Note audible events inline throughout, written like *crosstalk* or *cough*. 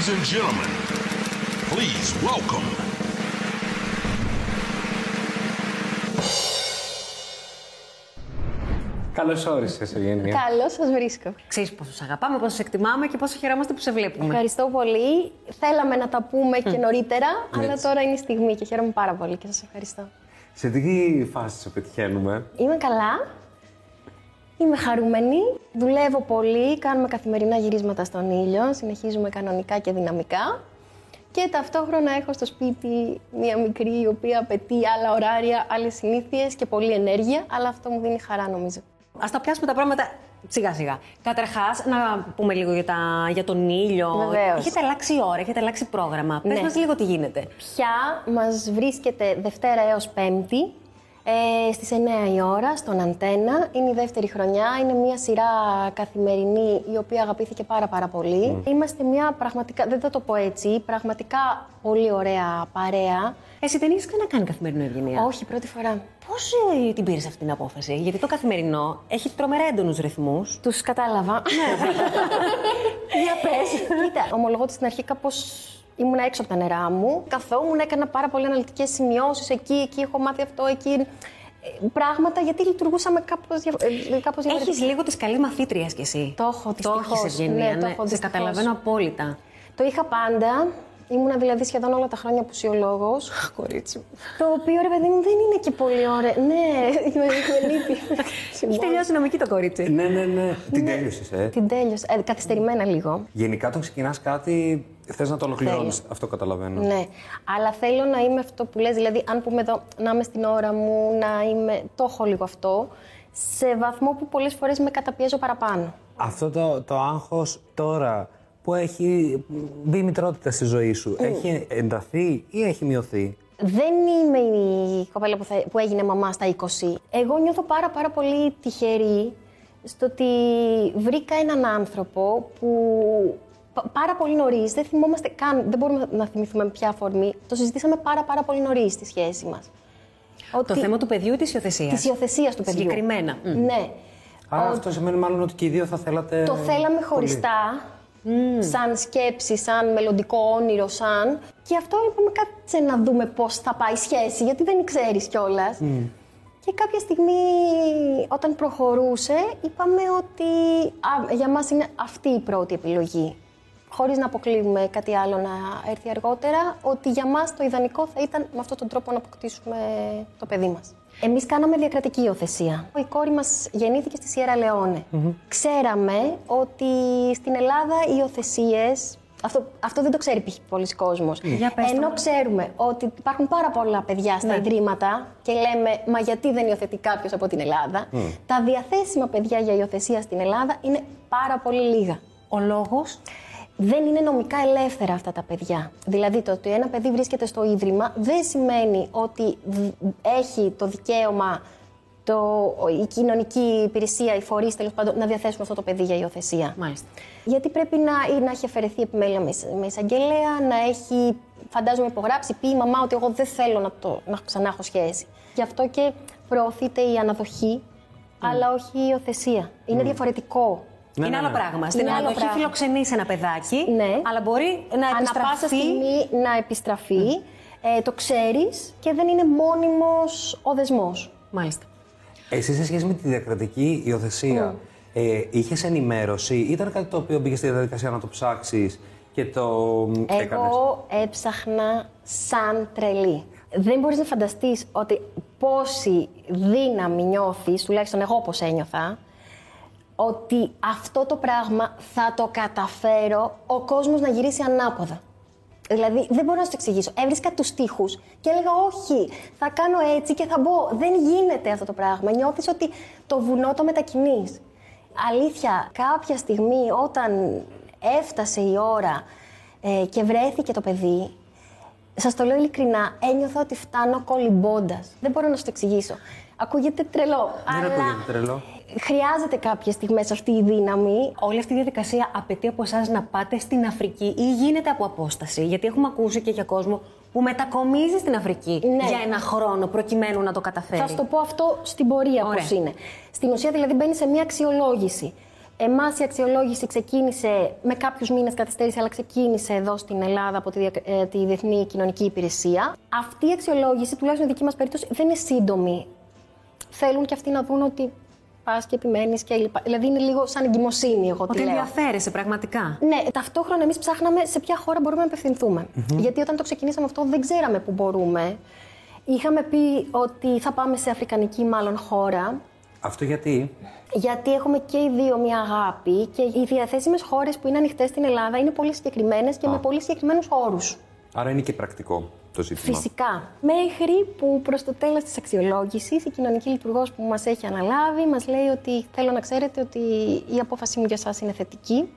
Ladies and gentlemen, please welcome. Καλώς όρισες, Ευγένεια. Καλώς σας βρίσκω. Ξέρεις πόσο σε αγαπάμε, πόσο σε εκτιμάμε και πόσο χαιρόμαστε που σε βλέπουμε. Ευχαριστώ πολύ. Θέλαμε να τα πούμε και νωρίτερα, αλλά Έτσι. τώρα είναι η στιγμή και χαίρομαι πάρα πολύ και σας ευχαριστώ. Σε τι φάση σε πετυχαίνουμε, Είμαι καλά. Είμαι χαρούμενη. Δουλεύω πολύ. Κάνουμε καθημερινά γυρίσματα στον ήλιο. Συνεχίζουμε κανονικά και δυναμικά. Και ταυτόχρονα έχω στο σπίτι μία μικρή η οποία απαιτεί άλλα ωράρια, άλλες συνήθειες και πολλή ενέργεια. Αλλά αυτό μου δίνει χαρά νομίζω. Α τα πιάσουμε τα πράγματα σιγά σιγά. Καταρχάς, να πούμε λίγο για, τα, για τον ήλιο. Βεβαίως. Έχετε αλλάξει ώρα, έχετε αλλάξει πρόγραμμα. Πες Ναι. μας λίγο τι γίνεται. Πια μας βρίσκεται Δευτέρα έως Πέμπτη ε, στις 9 η ώρα στον Αντένα. Είναι η δεύτερη χρονιά. Είναι μια σειρά καθημερινή η οποία αγαπήθηκε πάρα πάρα πολύ. Είμαστε μια πραγματικά, δεν θα το πω έτσι, πραγματικά πολύ ωραία παρέα. Εσύ δεν έχεις κανένα κάνει καθημερινό Ευγενία. Όχι, πρώτη φορά. Πώς την πήρες αυτή την απόφαση, Γιατί το καθημερινό έχει τρομερά έντονους ρυθμούς. Τους κατάλαβα. *laughs* Για πες. Κοίτα, ομολογώ ότι στην αρχή κάπως ήμουν έξω από τα νερά μου. Καθόμουν, έκανα πάρα πολύ αναλυτικές σημειώσεις εκεί, εκεί έχω μάθει αυτό, εκεί. Ε, Πράγματα γιατί λειτουργούσαμε κάπως κάπως διαφορετικά. Έχει λίγο τη καλή μαθήτρια κι εσύ. Το έχω, Το δυστυχώς. έχει Ευγενία. Ναι, το έχω, Σε δυστυχώς. καταλαβαίνω απόλυτα. Το είχα πάντα. Ήμουνα δηλαδή σχεδόν όλα τα χρόνια απουσιολόγο. Κορίτσι μου. Το οποίο ρε παιδί μου δεν είναι και πολύ ωραίο. Ναι, με, με λείπει. *laughs* Έχει τελειώσει νομική το κορίτσι. Ναι, ναι, ναι. Την τέλειωσες, ε. Την τέλειωσα. Ε, καθυστερημένα λίγο. Γενικά, όταν ξεκινάς κάτι, θες να το ολοκληρώνεις. Θέλω. Αυτό καταλαβαίνω. Ναι. Αλλά θέλω να είμαι αυτό που λες, δηλαδή αν πούμε εδώ να είμαι στην ώρα μου, να είμαι. Το έχω λίγο αυτό. Σε βαθμό που πολλές φορές με καταπιέζω παραπάνω. Αυτό το, το άγχος τώρα που έχει μπει η μητρότητα στη ζωή σου, έχει ενταθεί ή έχει μειωθεί; Δεν είμαι η κοπέλα που, θα- που έγινε μαμά στα 20. Εγώ νιώθω πάρα πάρα πολύ τυχερή στο ότι βρήκα έναν άνθρωπο που πα- πάρα πολύ νωρίς, δεν θυμόμαστε καν, δεν μπορούμε να θυμηθούμε με ποια αφορμή. Το συζητήσαμε πάρα πάρα πολύ νωρίς στη σχέση μας. Το θέμα του παιδιού ή της υιοθεσίας; Της υιοθεσίας του παιδιού. Συγκεκριμένα. Μμ. Ναι. Άρα αυτό σημαίνει μάλλον ότι και οι δύο θα θέλατε. Το θέλαμε πολύ. χωριστά, σαν σκέψη, σαν μελλοντικό όνειρο, σαν. Και αυτό είπαμε κάτσε να δούμε πώς θα πάει η σχέση, γιατί δεν ξέρεις κιόλας. Και κάποια στιγμή, όταν προχωρούσε, είπαμε ότι α, για μας είναι αυτή η πρώτη επιλογή. Χωρίς να αποκλείουμε κάτι άλλο να έρθει αργότερα, ότι για μας το ιδανικό θα ήταν με αυτόν τον τρόπο να αποκτήσουμε το παιδί μας. Εμείς κάναμε διακρατική υιοθεσία. Η κόρη μας γεννήθηκε στη Σιέρα Λεόνε. Ξέραμε ότι στην Ελλάδα οι υιοθεσίες αυτό, αυτό δεν το ξέρει π.χ. πολλοί κόσμος. Για πες το Ενώ μας. ξέρουμε ότι υπάρχουν πάρα πολλά παιδιά στα Ναι. ιδρύματα και λέμε Μα γιατί δεν υιοθετεί κάποιος από την Ελλάδα; Τα διαθέσιμα παιδιά για υιοθεσία στην Ελλάδα είναι πάρα πολύ λίγα. Ο λόγος; Δεν είναι νομικά ελεύθερα αυτά τα παιδιά. Δηλαδή, το ότι ένα παιδί βρίσκεται στο ίδρυμα δεν σημαίνει ότι δ- έχει το δικαίωμα το, η κοινωνική υπηρεσία, οι φορείς τέλος πάντων να διαθέσουν αυτό το παιδί για υιοθεσία. Μάλιστα. Γιατί πρέπει να, ή να έχει αφαιρεθεί επιμέλεια με, εισ- με εισαγγελέα, να έχει, φαντάζομαι, υπογράψει, πει η μαμά ότι εγώ δεν θέλω να, το, να ξανά έχω σχέση. Γι' αυτό και προωθείται η αναδοχή, αλλά όχι η υιοθεσία. Είναι διαφορετικό. Ναι, είναι ναι, άλλο ναι. πράγμα. Στην Είναι άλλο αναδοχή πράγμα. φιλοξενείς ένα παιδάκι, Ναι. αλλά μπορεί να Ανά πάσα επιστραφεί. στιγμή να επιστραφεί, ε, το ξέρεις και δεν είναι μόνιμος ο δεσμός. Μάλιστα. Εσύ σε σχέση με τη διακρατική υιοθεσία, ε, είχες ενημέρωση, ήταν κάτι το οποίο μπήκε στη διαδικασία να το ψάξεις και το έκανε. Εγώ έψαχνα σαν τρελή. Δεν μπορείς να φανταστείς ότι πόση δύναμη νιώθεις, τουλάχιστον εγώ πώς ένιωθα, ότι αυτό το πράγμα θα το καταφέρω ο κόσμος να γυρίσει ανάποδα. Δηλαδή, δεν μπορώ να σου το εξηγήσω. Έβρισκα τους τοίχου και έλεγα Όχι, θα κάνω έτσι και θα μπω. Δεν γίνεται αυτό το πράγμα. Νιώθεις ότι το βουνό το μετακινείς. Αλήθεια, κάποια στιγμή όταν έφτασε η ώρα ε, και βρέθηκε το παιδί, Σας το λέω ειλικρινά, ένιωθα ότι φτάνω κολυμπώντας. Δεν μπορώ να σου το εξηγήσω. Ακούγεται τρελό. Δεν αλλά ακούγεται τρελό. Χρειάζεται κάποιες στιγμές αυτή η δύναμη. Όλη αυτή η διαδικασία απαιτεί από εσάς να πάτε στην Αφρική ή γίνεται από απόσταση; Γιατί έχουμε ακούσει και για κόσμο που μετακομίζει στην Αφρική Ναι. για ένα χρόνο προκειμένου να το καταφέρει. Θα σου το πω αυτό στην πορεία Ωραία. πώς είναι. Στην ουσία δηλαδή μπαίνει σε μια αξιολόγηση. Εμάς η αξιολόγηση ξεκίνησε με κάποιους μήνες καθυστέρηση, αλλά ξεκίνησε εδώ στην Ελλάδα από τη, δια- ε, τη Διεθνή Κοινωνική Υπηρεσία. Αυτή η αξιολόγηση, τουλάχιστον η δική μας περίπτωση, δεν είναι σύντομη. Θέλουν και αυτοί να δουν ότι πας και επιμένεις και λοιπά. Δηλαδή είναι λίγο σαν εγκυμοσύνη, εγώ Ότι τη λέω. ενδιαφέρεσαι πραγματικά. Ναι, ταυτόχρονα εμείς ψάχναμε σε ποια χώρα μπορούμε να απευθυνθούμε. Γιατί όταν το ξεκινήσαμε αυτό δεν ξέραμε πού μπορούμε. Είχαμε πει ότι θα πάμε σε αφρικανική μάλλον χώρα, Αυτό γιατί; γιατί έχουμε και οι δύο μια αγάπη και οι διαθέσιμες χώρες που είναι ανοιχτές στην Ελλάδα είναι πολύ συγκεκριμένες και με πολύ συγκεκριμένους όρους. Άρα είναι και πρακτικό το ζήτημα. Φυσικά. Μέχρι που προς το τέλος της αξιολόγησης η κοινωνική λειτουργός που μας έχει αναλάβει μας λέει ότι θέλω να ξέρετε ότι η απόφαση μου για εσά είναι θετική.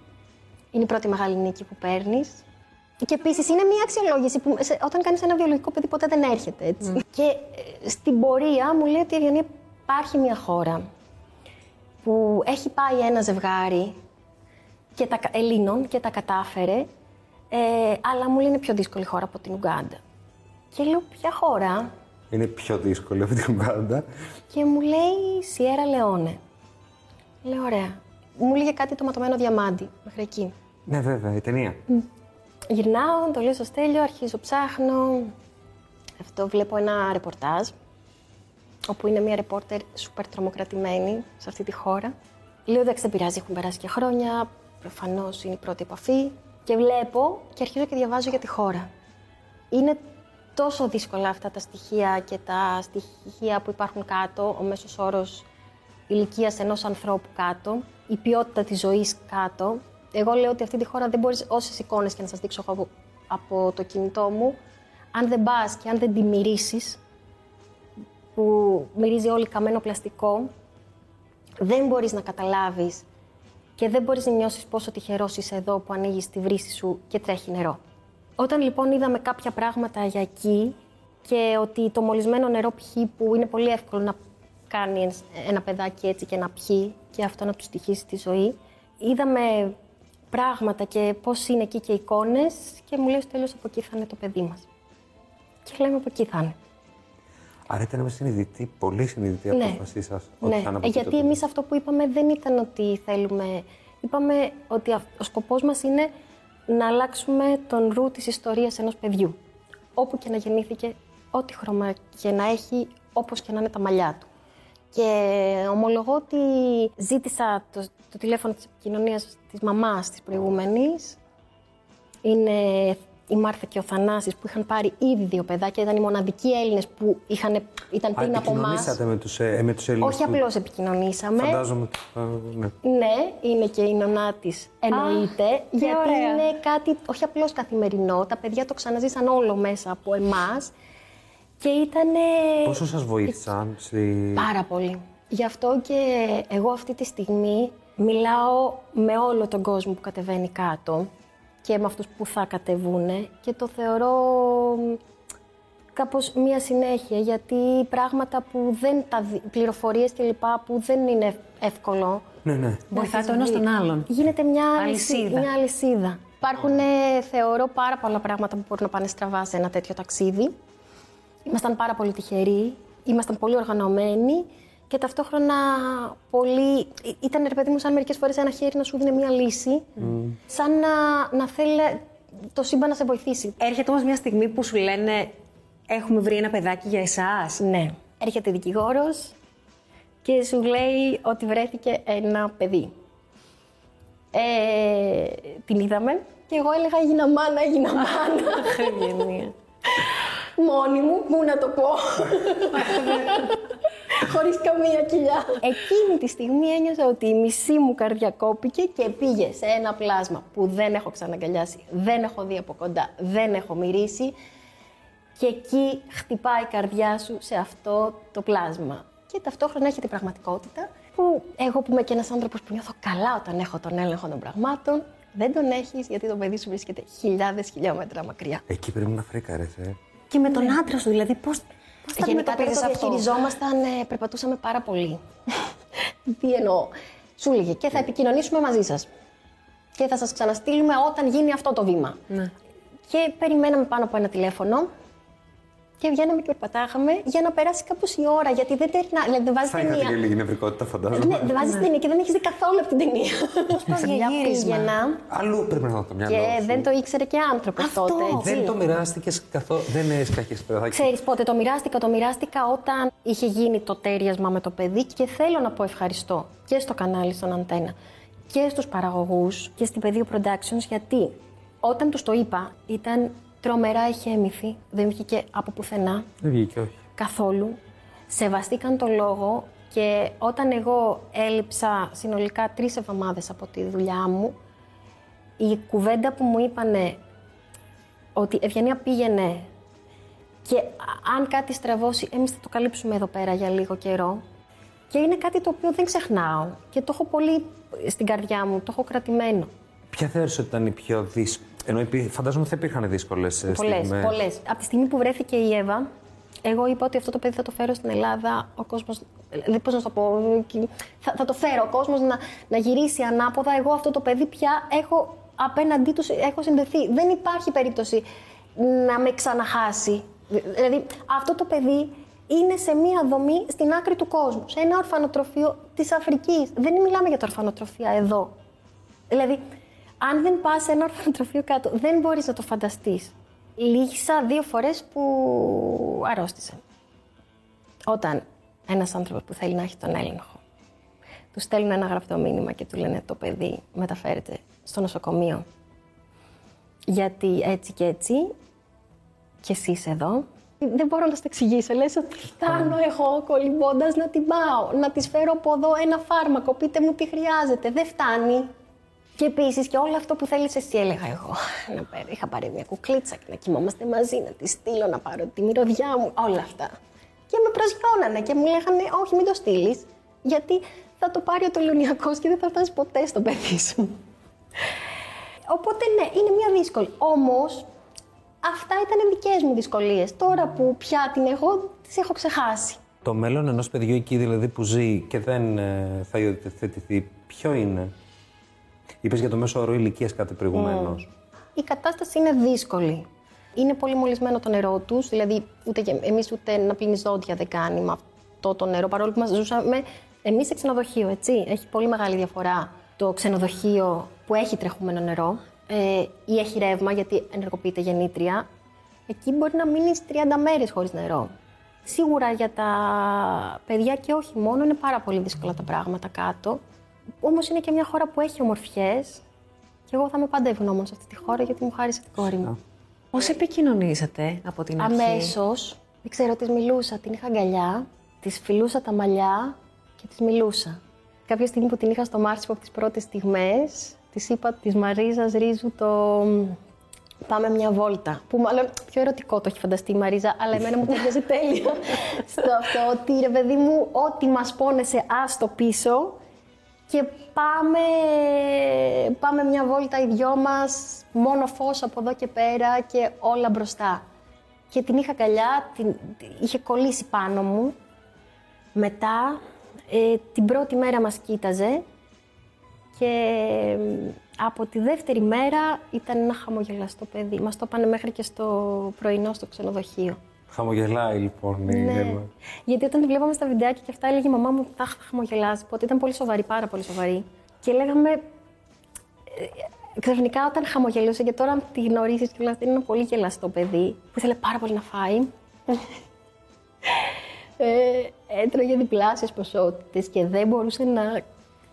Είναι η πρώτη μεγάλη νίκη που παίρνεις. Και επίσης είναι μια αξιολόγηση που σε- όταν κάνεις ένα βιολογικό παιδί ποτέ δεν έρχεται έτσι. Και ε, στην πορεία μου λέει ότι η Ευγενία υπάρχει μια χώρα που έχει πάει ένα ζευγάρι και τα, κα- Ελλήνων και τα κατάφερε, ε, αλλά μου λέει είναι πιο δύσκολη χώρα από την Ουγγάντα. Και λέω ποια χώρα; Είναι πιο δύσκολο από την Ουγγάντα. και μου λέει Σιέρα Λεόνε. Λέω ωραία. Μου λέγε κάτι το ματωμένο διαμάντι μέχρι εκεί. Ναι, βέβαια, η ταινία. Γυρνάω, το λέω στο στέλιο, αρχίζω ψάχνω. Αυτό βλέπω ένα ρεπορτάζ, όπου είναι μια ρεπόρτερ σούπερ τρομοκρατημένη σε αυτή τη χώρα. Λέω εντάξει δεν πειράζει, έχουν περάσει και χρόνια, προφανώς είναι η πρώτη επαφή. Και βλέπω και αρχίζω και διαβάζω για τη χώρα. Είναι τόσο δύσκολα αυτά τα στοιχεία και τα στοιχεία που υπάρχουν κάτω, ο μέσος όρος ηλικίας ενός ανθρώπου κάτω, η ποιότητα της ζωής κάτω. Εγώ λέω ότι αυτή τη χώρα δεν μπορείς όσες εικόνες και να σας δείξω εγώ από, από το κινητό μου, αν δεν πας και αν δεν τη μυρίσεις, που μυρίζει όλη καμένο πλαστικό, δεν μπορείς να καταλάβεις και δεν μπορείς να νιώσεις πόσο τυχερός είσαι εδώ που ανοίγεις τη βρύση σου και τρέχει νερό. Όταν λοιπόν είδαμε κάποια πράγματα για εκεί και ότι το μολυσμένο νερό π.χ. που είναι πολύ εύκολο να κάνει ένας- ένα παιδάκι έτσι και να πιει και αυτό να του στοιχήσει τη ζωή, είδαμε πράγματα και πώς είναι εκεί και εικόνες και μου λέει στο τέλος από εκεί θα είναι το παιδί μας. Και λέμε από εκεί θα είναι. Άρα ήταν με συνειδητή, πολύ συνειδητή Ναι. απόφασή σας. Ναι, ε, γιατί εμείς αυτό που είπαμε δεν ήταν ότι θέλουμε... Είπαμε ότι αυ- ο σκοπός μας είναι να αλλάξουμε τον ρου της ιστορίας ενός παιδιού. Όπου και να γεννήθηκε, ό,τι χρώμα και να έχει, όπως και να είναι τα μαλλιά του. Και ομολογώ ότι ζήτησα το, το τηλέφωνο της επικοινωνίας της μαμάς της προηγούμενης. Είναι η Μάρθα και ο Θανάσης που είχαν πάρει ήδη δύο παιδάκια. Ήταν οι μοναδικοί Έλληνες που είχαν, ήταν πριν από εμάς. Επικοινωνήσατε με τους ε, με τους Έλληνες. Όχι που- απλώς επικοινωνήσαμε. Φαντάζομαι. ε, ναι. Ναι, είναι και η νονά της. Εννοείται. τι γιατί ωραία. είναι κάτι όχι απλώς καθημερινό. Τα παιδιά το ξαναζήσαν όλο μέσα από εμάς. Και ήταν. Πόσο σας βοήθησαν στη. Πάρα πολύ. Γι' αυτό και εγώ αυτή τη στιγμή μιλάω με όλο τον κόσμο που κατεβαίνει κάτω και με αυτούς που θα κατεβούνε και το θεωρώ μ, κάπως μία συνέχεια γιατί πράγματα που δεν τα δι- πληροφορίες και λοιπά που δεν είναι εύκολο Ναι, ναι. να Βοηθάτε τις ο ένας βρει. τον άλλον. Γίνεται μια Αλυσίδα. αλυσίδα. Μια αλυσίδα. Υπάρχουν, ε, θεωρώ, πάρα πολλά πράγματα που μπορούν να πάνε στραβά σε ένα τέτοιο ταξίδι. Ήμασταν πάρα πολύ τυχεροί, ήμασταν πολύ οργανωμένοι και ταυτόχρονα πολύ... Ή- Ήταν, ρε παιδί μου, σαν μερικές φορές ένα χέρι να σου δίνει μια λύση, σαν να, να θέλει το σύμπαν να σε βοηθήσει. Έρχεται όμως μια στιγμή που σου λένε Έχουμε βρει ένα παιδάκι για εσάς. Ναι. Έρχεται δικηγόρος και σου λέει ότι βρέθηκε ένα παιδί. Ε, την είδαμε και εγώ έλεγα έγινα μάνα, έγινα μάνα. *laughs* Μόνη μου, πού να το πω. *laughs* Χωρίς καμία κοιλιά. Εκείνη τη στιγμή ένιωσα ότι η μισή μου καρδιά κόπηκε και πήγε σε ένα πλάσμα που δεν έχω ξαναγκαλιάσει, δεν έχω δει από κοντά, δεν έχω μυρίσει και εκεί χτυπάει η καρδιά σου σε αυτό το πλάσμα. Και ταυτόχρονα έχετε η πραγματικότητα που εγώ που είμαι και ένας άνθρωπος που νιώθω καλά όταν έχω τον έλεγχο των πραγμάτων, δεν τον έχεις γιατί το παιδί σου βρίσκεται χιλιάδες χιλιόμετρα μακριά. Εκεί πρέπει να φρίκαρε. Ε. Και με τον άντρα σου, δηλαδή, πώς πώς τα Γενικά τώρα αντιμετωπίζεις το αυτό; διαχειριζόμασταν, ε, περπατούσαμε πάρα πολύ. *laughs* Τι εννοώ. Σου λέγε και θα επικοινωνήσουμε μαζί σας. Και θα σας ξαναστείλουμε όταν γίνει αυτό το βήμα. Ναι. Και περιμέναμε πάνω από ένα τηλέφωνο Και βγαίναμε και περπατάγαμε για να περάσει κάπως η ώρα. Γιατί δεν τερνά. Δηλαδή δεν βάζει Θα είχατε και ταινία. λίγη νευρικότητα, φαντάζομαι. Ναι, δεν βάζεις ταινία και δεν έχεις δει καθόλου από την ταινία. Μια *laughs* γύρισμα. πήγαινα Αλλού πρέπει να το μυαλό και σου. δεν το ήξερε και άνθρωπος Αυτό. τότε. Έτσι. Δεν το μοιράστηκες καθόλου. Δεν έχει κακέ παιδάκι. Ξέρεις πότε το μοιράστηκα, το μοιράστηκα όταν είχε γίνει το τέριασμα με το παιδί και θέλω να πω ευχαριστώ και στο κανάλι στον Αντένα και στους παραγωγούς και στην Πεδίο Productions γιατί όταν τους το είπα ήταν τρομερά εχέμηθη, δεν βγήκε από πουθενά Δεν βγήκε, όχι. καθόλου. Σεβαστήκαν το λόγο και όταν εγώ έλειψα συνολικά τρεις εβδομάδες από τη δουλειά μου, η κουβέντα που μου είπανε ότι Ευγενία πήγαινε και α- αν κάτι στραβώσει, εμείς θα το καλύψουμε εδώ πέρα για λίγο καιρό. Και είναι κάτι το οποίο δεν ξεχνάω και το έχω πολύ στην καρδιά μου, το έχω κρατημένο. Ποια θεώρησε ότι ήταν η πιο δύσκολη. Ενώ υπή- φαντάζομαι ότι θα υπήρχαν δύσκολες Πολλές, στιγμές. πολλές. Από τη στιγμή που βρέθηκε η Εύα, εγώ είπα ότι αυτό το παιδί θα το φέρω στην Ελλάδα. Ο κόσμος. Δηλαδή, πώς να σου το πω. Θα, θα το φέρω. Ο κόσμος να, να γυρίσει ανάποδα. Εγώ αυτό το παιδί πια έχω απέναντί τους έχω συνδεθεί. Δεν υπάρχει περίπτωση να με ξαναχάσει. Δηλαδή, αυτό το παιδί είναι σε μία δομή στην άκρη του κόσμου. Σε ένα ορφανοτροφείο της Αφρικής. Δεν μιλάμε για τα ορφανοτροφία εδώ. Δηλαδή, αν δεν πας σε ένα ορφανοτροφείο κάτω, δεν μπορείς να το φανταστείς. Λύγησα δύο φορές που αρρώστησα. Όταν ένας άνθρωπος που θέλει να έχει τον έλεγχο, του στέλνουν ένα γραπτό μήνυμα και του λένε το παιδί μεταφέρεται στο νοσοκομείο. Γιατί έτσι και έτσι, και εσύ είσαι εδώ. Δεν μπορώ να σου το εξηγήσω. Λες ότι κάνω εγώ κολυμπώντας να την πάω, να της φέρω από εδώ ένα φάρμακο. Πείτε μου τι χρειάζεται. Δεν φτάνει. Και επίσης και όλο αυτό που θέλεις εσύ, έλεγα εγώ. Να πάρω, είχα πάρει μια κουκλίτσα και να κοιμόμαστε μαζί, να τη στείλω, να πάρω τη μυρωδιά μου, όλα αυτά. Και με προσγειώνανε και μου λέγανε, Όχι, μην το στείλεις, γιατί θα το πάρει ο τελωνιακός και δεν θα φτάσει ποτέ στο παιδί σου. Οπότε ναι, είναι μια δύσκολη. Όμως, αυτά ήταν δικές μου δυσκολίες. Τώρα που πια την έχω, τις έχω ξεχάσει. Το μέλλον ενός παιδιού εκεί δηλαδή που ζει και δεν ε, θα υιοθετηθεί, ποιο είναι; Είπες για το μέσο όρο ηλικίας κάτι προηγουμένως. Η κατάσταση είναι δύσκολη. Είναι πολύ μολυσμένο το νερό τους, δηλαδή ούτε εμείς ούτε να πλύνει δόντια δεν κάνει με αυτό το νερό. Παρόλο που μας ζούσαμε εμείς σε ξενοδοχείο, έτσι. Έχει πολύ μεγάλη διαφορά το ξενοδοχείο που έχει τρεχούμενο νερό ε, ή έχει ρεύμα γιατί ενεργοποιείται γεννήτρια. Εκεί μπορεί να μείνεις 30 μέρες χωρίς νερό. Σίγουρα για τα παιδιά και όχι μόνο είναι πάρα πολύ δύσκολα τα πράγματα κάτω. Όμως είναι και μια χώρα που έχει ομορφιές και εγώ θα είμαι πάντα ευγνώμων σε αυτή τη χώρα γιατί μου χάρισε την κόρη μου. Πώς επικοινωνήσατε από την αρχή; Αμέσως, δεν ξέρω, της μιλούσα, την είχα αγκαλιά, της φιλούσα τα μαλλιά και της μιλούσα. Κάποια στιγμή που την είχα στο Μάρσιπο από τις πρώτες στιγμές, της είπα της Μαρίζας Ρίζου το. Πάμε μια βόλτα. Που μάλλον πιο ερωτικό το έχει φανταστεί η Μαρίζα, αλλά εμένα μου ταιριάζει τέλεια. *laughs* Στο αυτό ότι ρε παιδί μου, ό,τι μας πόνεσε, άστο πίσω και πάμε, πάμε μια βόλτα οι δυο μας, μόνο φως από εδώ και πέρα και όλα μπροστά. Και την είχα καλιά, την, είχε κολλήσει πάνω μου. Μετά, ε, την πρώτη μέρα μας κοίταζε και ε, από τη δεύτερη μέρα ήταν ένα χαμογελαστό παιδί. Μας το πάνε μέχρι και στο πρωινό στο ξενοδοχείο. Χαμογελάει λοιπόν η Ναι. Εύα. Γιατί όταν τη βλέπαμε στα βιντεάκια και αυτά, έλεγε η μαμά μου θα χαμογελάσει. Οπότε ήταν πολύ σοβαρή, πάρα πολύ σοβαρή. Και λέγαμε. ε, Ξαφνικά όταν χαμογελούσε και τώρα αν τη γνωρίσει και όλα είναι ένα πολύ γελαστό παιδί που ήθελε πάρα πολύ να φάει. ε, έτρωγε διπλάσιες ποσότητες και δεν μπορούσε να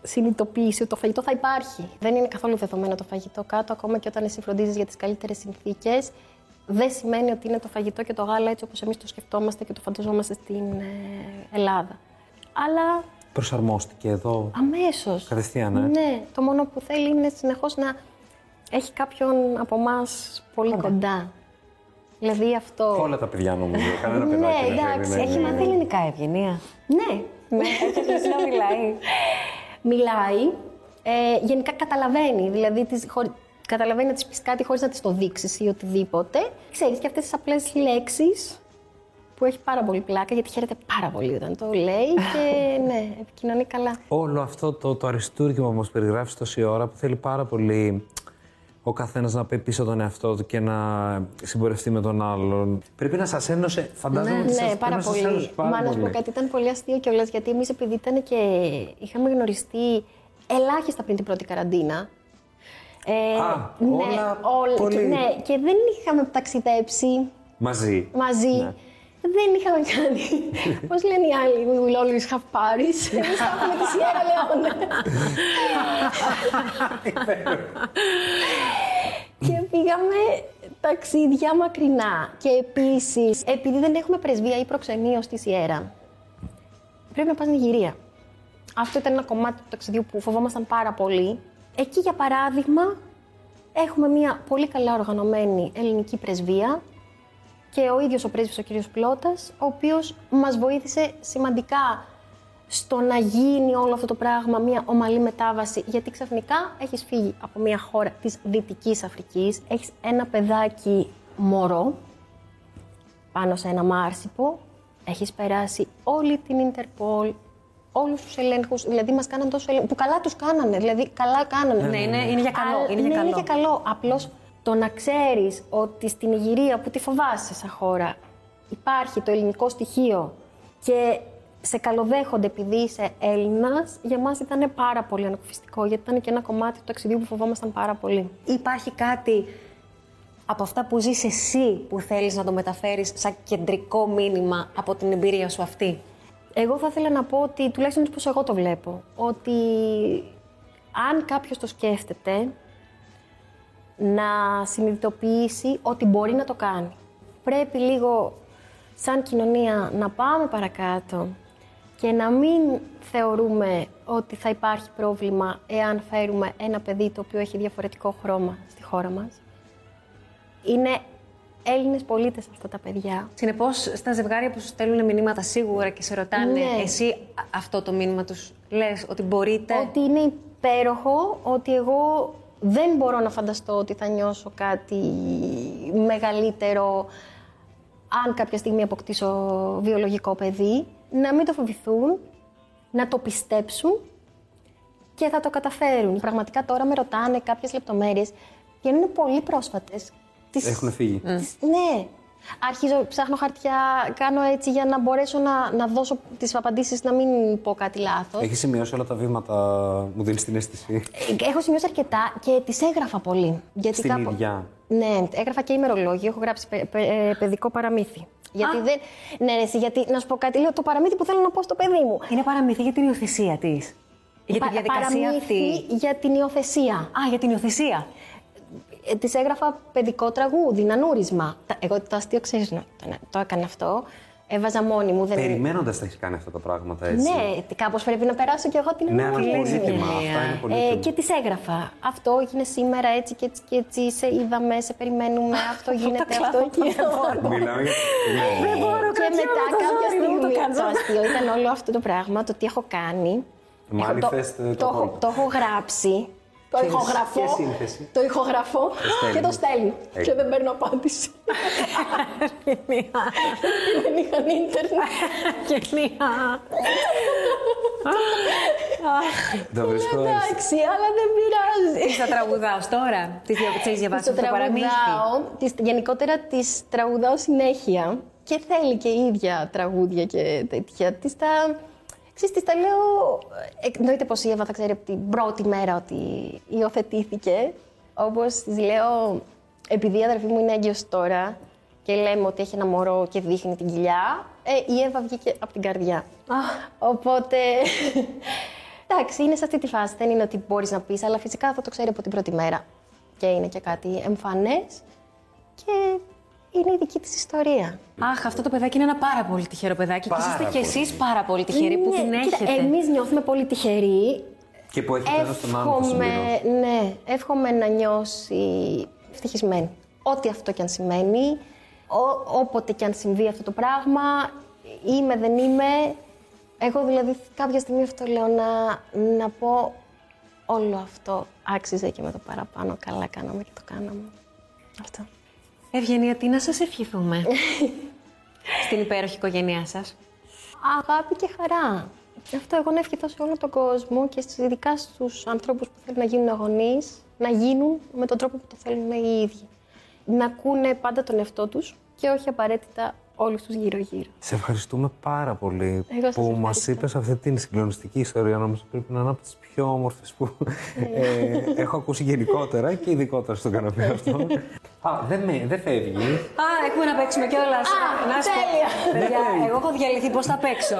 συνειδητοποιήσει ότι το φαγητό θα υπάρχει. Δεν είναι καθόλου δεδομένο το φαγητό κάτω, ακόμα και όταν εσύ φροντίζεις για τις καλύτερες συνθήκες. Δεν σημαίνει ότι είναι το φαγητό και το γάλα έτσι όπως εμείς το σκεφτόμαστε και το φανταζόμαστε στην ε, Ελλάδα. Αλλά Προσαρμόστηκε εδώ. αμέσως. Κατευθείαν, ε. Ναι, το μόνο που θέλει είναι συνεχώς να έχει κάποιον από εμάς πολύ κοντά. Δηλαδή αυτό. Όλα τα παιδιά νομίζω. Κανένα Ναι, παιδάκι δεν εντάξει, θέλει. Έχει μάθει ελληνικά, Ευγενία. Ναι, ναι. Έχει *laughs* να μιλάει. μιλάει. Ε, γενικά καταλαβαίνει. Δηλαδή, τις, χωρι... καταλαβαίνει να της πεις κάτι χωρίς να της το δείξεις ή οτιδήποτε. Ξέρεις και αυτές τις απλές λέξεις που έχει πάρα πολύ πλάκα γιατί χαίρεται πάρα πολύ όταν το λέει *laughs* και ναι, επικοινωνεί καλά. Όλο αυτό το, το αριστούργημα που μας περιγράφεις τόση ώρα που θέλει πάρα πολύ ο καθένας να πει πίσω τον εαυτό του και να συμπορευτεί με τον άλλον. Πρέπει να σας ένωσε, φαντάζομαι ότι σας- Ναι, πρέπει πάρα να σας πολύ. ένωσε πάρα Μα να σου πω πολύ. κάτι, ήταν πολύ αστείο κιόλας γιατί εμείς επειδή ήταν και είχαμε γνωριστεί ελάχιστα πριν την πρώτη καραντίνα. Ε, Α, ναι, όλα όλα- πολύ- και, ναι, και δεν είχαμε ταξιδέψει Μαζί. μαζί. Ναι. Δεν είχαμε κάνει. *laughs* Πώς λένε οι άλλοι, We will always have Paris. Εμείς θα έχουμε τη Sierra Leone. και πήγαμε ταξίδια μακρινά. Και επίσης, επειδή δεν έχουμε πρεσβεία ή προξενείο στη Σιέρα, πρέπει να πας Νιγηρία. Αυτό ήταν ένα κομμάτι του ταξιδιού που φοβόμασταν πάρα πολύ. Εκεί, για παράδειγμα, έχουμε μια πολύ καλά οργανωμένη ελληνική πρεσβεία και ο ίδιος ο πρέσβης ο κύριος Πλώτας, ο οποίος μας βοήθησε σημαντικά στο να γίνει όλο αυτό το πράγμα μια ομαλή μετάβαση, γιατί ξαφνικά έχεις φύγει από μια χώρα της Δυτικής Αφρικής, έχεις ένα παιδάκι μωρό πάνω σε ένα μάρσιπο, έχεις περάσει όλη την Ιντερπολ, όλους τους ελέγχους, δηλαδή μας κάναν τόσο ελέγχους, που καλά τους κάνανε, δηλαδή καλά κάνανε. Ναι, είναι, είναι για καλό. Αλλά- είναι για ναι, καλό. είναι για καλό. Απλώς το να ξέρεις ότι στην Ιγυρία που τη φοβάσαι σαν χώρα υπάρχει το ελληνικό στοιχείο και σε καλοδέχονται επειδή είσαι Έλληνας, για μας ήταν πάρα πολύ ανακουφιστικό γιατί ήταν και ένα κομμάτι του ταξιδιού που φοβόμασταν πάρα πολύ. Υπάρχει κάτι από αυτά που ζεις εσύ που θέλεις να το μεταφέρεις σαν κεντρικό μήνυμα από την εμπειρία σου αυτή; Εγώ θα ήθελα να πω ότι, τουλάχιστον πώς εγώ το βλέπω, ότι αν κάποιος το σκέφτεται, να συνειδητοποιήσει ότι μπορεί να το κάνει. Πρέπει λίγο, σαν κοινωνία, να πάμε παρακάτω και να μην θεωρούμε ότι θα υπάρχει πρόβλημα εάν φέρουμε ένα παιδί το οποίο έχει διαφορετικό χρώμα στη χώρα μας. Είναι Έλληνες πολίτες αυτά τα παιδιά. Συνεπώς, στα ζευγάρια που σου στέλνουν μηνύματα σίγουρα και σε ρωτάνε, Ναι. εσύ α- αυτό το μήνυμα τους λες ότι μπορείτε; Ότι είναι υπέροχο, ότι εγώ δεν μπορώ να φανταστώ ότι θα νιώσω κάτι μεγαλύτερο αν κάποια στιγμή αποκτήσω βιολογικό παιδί. Να μην το φοβηθούν, να το πιστέψουν και θα το καταφέρουν. Πραγματικά τώρα με ρωτάνε κάποιες λεπτομέρειες και είναι πολύ πρόσφατες. Τις- Έχουν φύγει. τις- Ναι. Αρχίζω, ψάχνω χαρτιά, κάνω έτσι για να μπορέσω να, να δώσω τις απαντήσεις, να μην πω κάτι λάθος. Έχεις σημειώσει όλα τα βήματα, μου δίνεις την αίσθηση. Έχω σημειώσει αρκετά και τις έγραφα πολύ. Γιατί Στην ίδια. Ναι, έγραφα και ημερολόγιο, έχω γράψει παι- παι- ε, παιδικό παραμύθι. Γιατί δεν. Ναι, ρε, εσύ, γιατί να σου πω κάτι, λέω το παραμύθι που θέλω να πω στο παιδί μου. Είναι παραμύθι για την υιοθεσία της. Για τη Πα- διαδικασία παραμύθι αυτή. για την υιοθεσία. Α, για την υιοθεσία. Ε, της έγραφα παιδικό τραγούδι, νανούρισμα. Τα- Εγώ το αστείο ξέρεις το, το έκανα αυτό. Έβαζα μόνη μου. Δεν... Περιμένοντας τα έχεις κάνει αυτά τα πράγματα έτσι. Ναι, κάπως πρέπει να περάσω κι εγώ την Ναι, αλλά ανάγνωση. πολύτιμα. Γελία. Αυτά είναι Ε, πολύτιμα. και τις έγραφα. Αυτό έγινε σήμερα έτσι και έτσι και έτσι. Σε είδαμε, σε περιμένουμε. Αυτό γίνεται, αυτό εκεί. Μιλάμε για. Ναι. και μετά κάποια στιγμή. Το αστείο ήταν όλο αυτό το πράγμα, το τι έχω κάνει. Έχω- το, Manifest, ε, το το, έχω, content. το έχω γράψει. Το Και- ηχογραφώ. και σύνθεση; Το ηχογραφώ στέλνεις. και το στέλνω. Έγινε. Και δεν παίρνω απάντηση. δεν είχαν ίντερνετ. Γελία. Το βρίσκω. Εντάξει, αλλά δεν πειράζει. Τι θα τραγουδάω τώρα, τις έχεις διαβάσεις το αυτό το παραμύθι. τραγουδάω, τις, γενικότερα τις τραγουδάω συνέχεια και θέλει και η ίδια τραγούδια και τέτοια. Τις τα, ξέρεις, τις τα λέω, ε, εννοείται πως η Εύα θα ξέρει από την πρώτη μέρα ότι υιοθετήθηκε. Όπως της λέω, επειδή η αδερφή μου είναι έγκυος τώρα και λέμε ότι έχει ένα μωρό και δείχνει την κοιλιά, ε, η Εύα βγήκε από την καρδιά. Οπότε, *laughs* εντάξει, είναι σε αυτή τη φάση. Δεν είναι ότι μπορείς να πεις, αλλά φυσικά θα το ξέρει από την πρώτη μέρα. Και είναι και κάτι εμφανές και είναι η δική της ιστορία. Αχ, αυτό το παιδάκι είναι ένα πάρα πολύ τυχερό παιδάκι Πάρα και είστε κι πολύ. εσεί πάρα πολύ τυχεροί που Ναι, την κοίτα, έχετε. εμείς νιώθουμε πολύ τυχεροί. Και που έχει ένα στον άλλο το Εύχομαι, συμπληρώσει. ναι, εύχομαι να νιώσει ευτυχισμένη. Ό,τι αυτό και αν σημαίνει, ό, όποτε και αν συμβεί αυτό το πράγμα, είμαι, δεν είμαι. Εγώ δηλαδή κάποια στιγμή αυτό λέω να, να πω όλο αυτό άξιζε και με το παραπάνω. Καλά κάναμε και το κάναμε. Αυτό. Ευγενία, τι να σας ευχηθούμε *laughs* στην υπέροχη οικογένειά σας; Αγάπη και χαρά. Αυτό εγώ να ευχηθώ σε όλο τον κόσμο και στις- ειδικά στους ανθρώπους που θέλουν να γίνουν αγωνείς, να γίνουν με τον τρόπο που το θέλουν οι ίδιοι. Να ακούνε πάντα τον εαυτό τους και όχι απαραίτητα όλους τους γύρω-γύρω. Σε ευχαριστούμε πάρα πολύ Εγώ σας που μας ευχαριστώ. είπες αυτή την συγκλονιστική ιστορία. Νομίζω πρέπει να είναι από τις πιο όμορφες που ε, *laughs* έχω ακούσει γενικότερα και ειδικότερα στον καναπέ *laughs* αυτό. Α, δεν, με, δεν φεύγει. Α, έχουμε να παίξουμε κιόλας. Α, τέλεια. Παιδιά, εγώ έχω διαλυθεί πώς θα παίξω.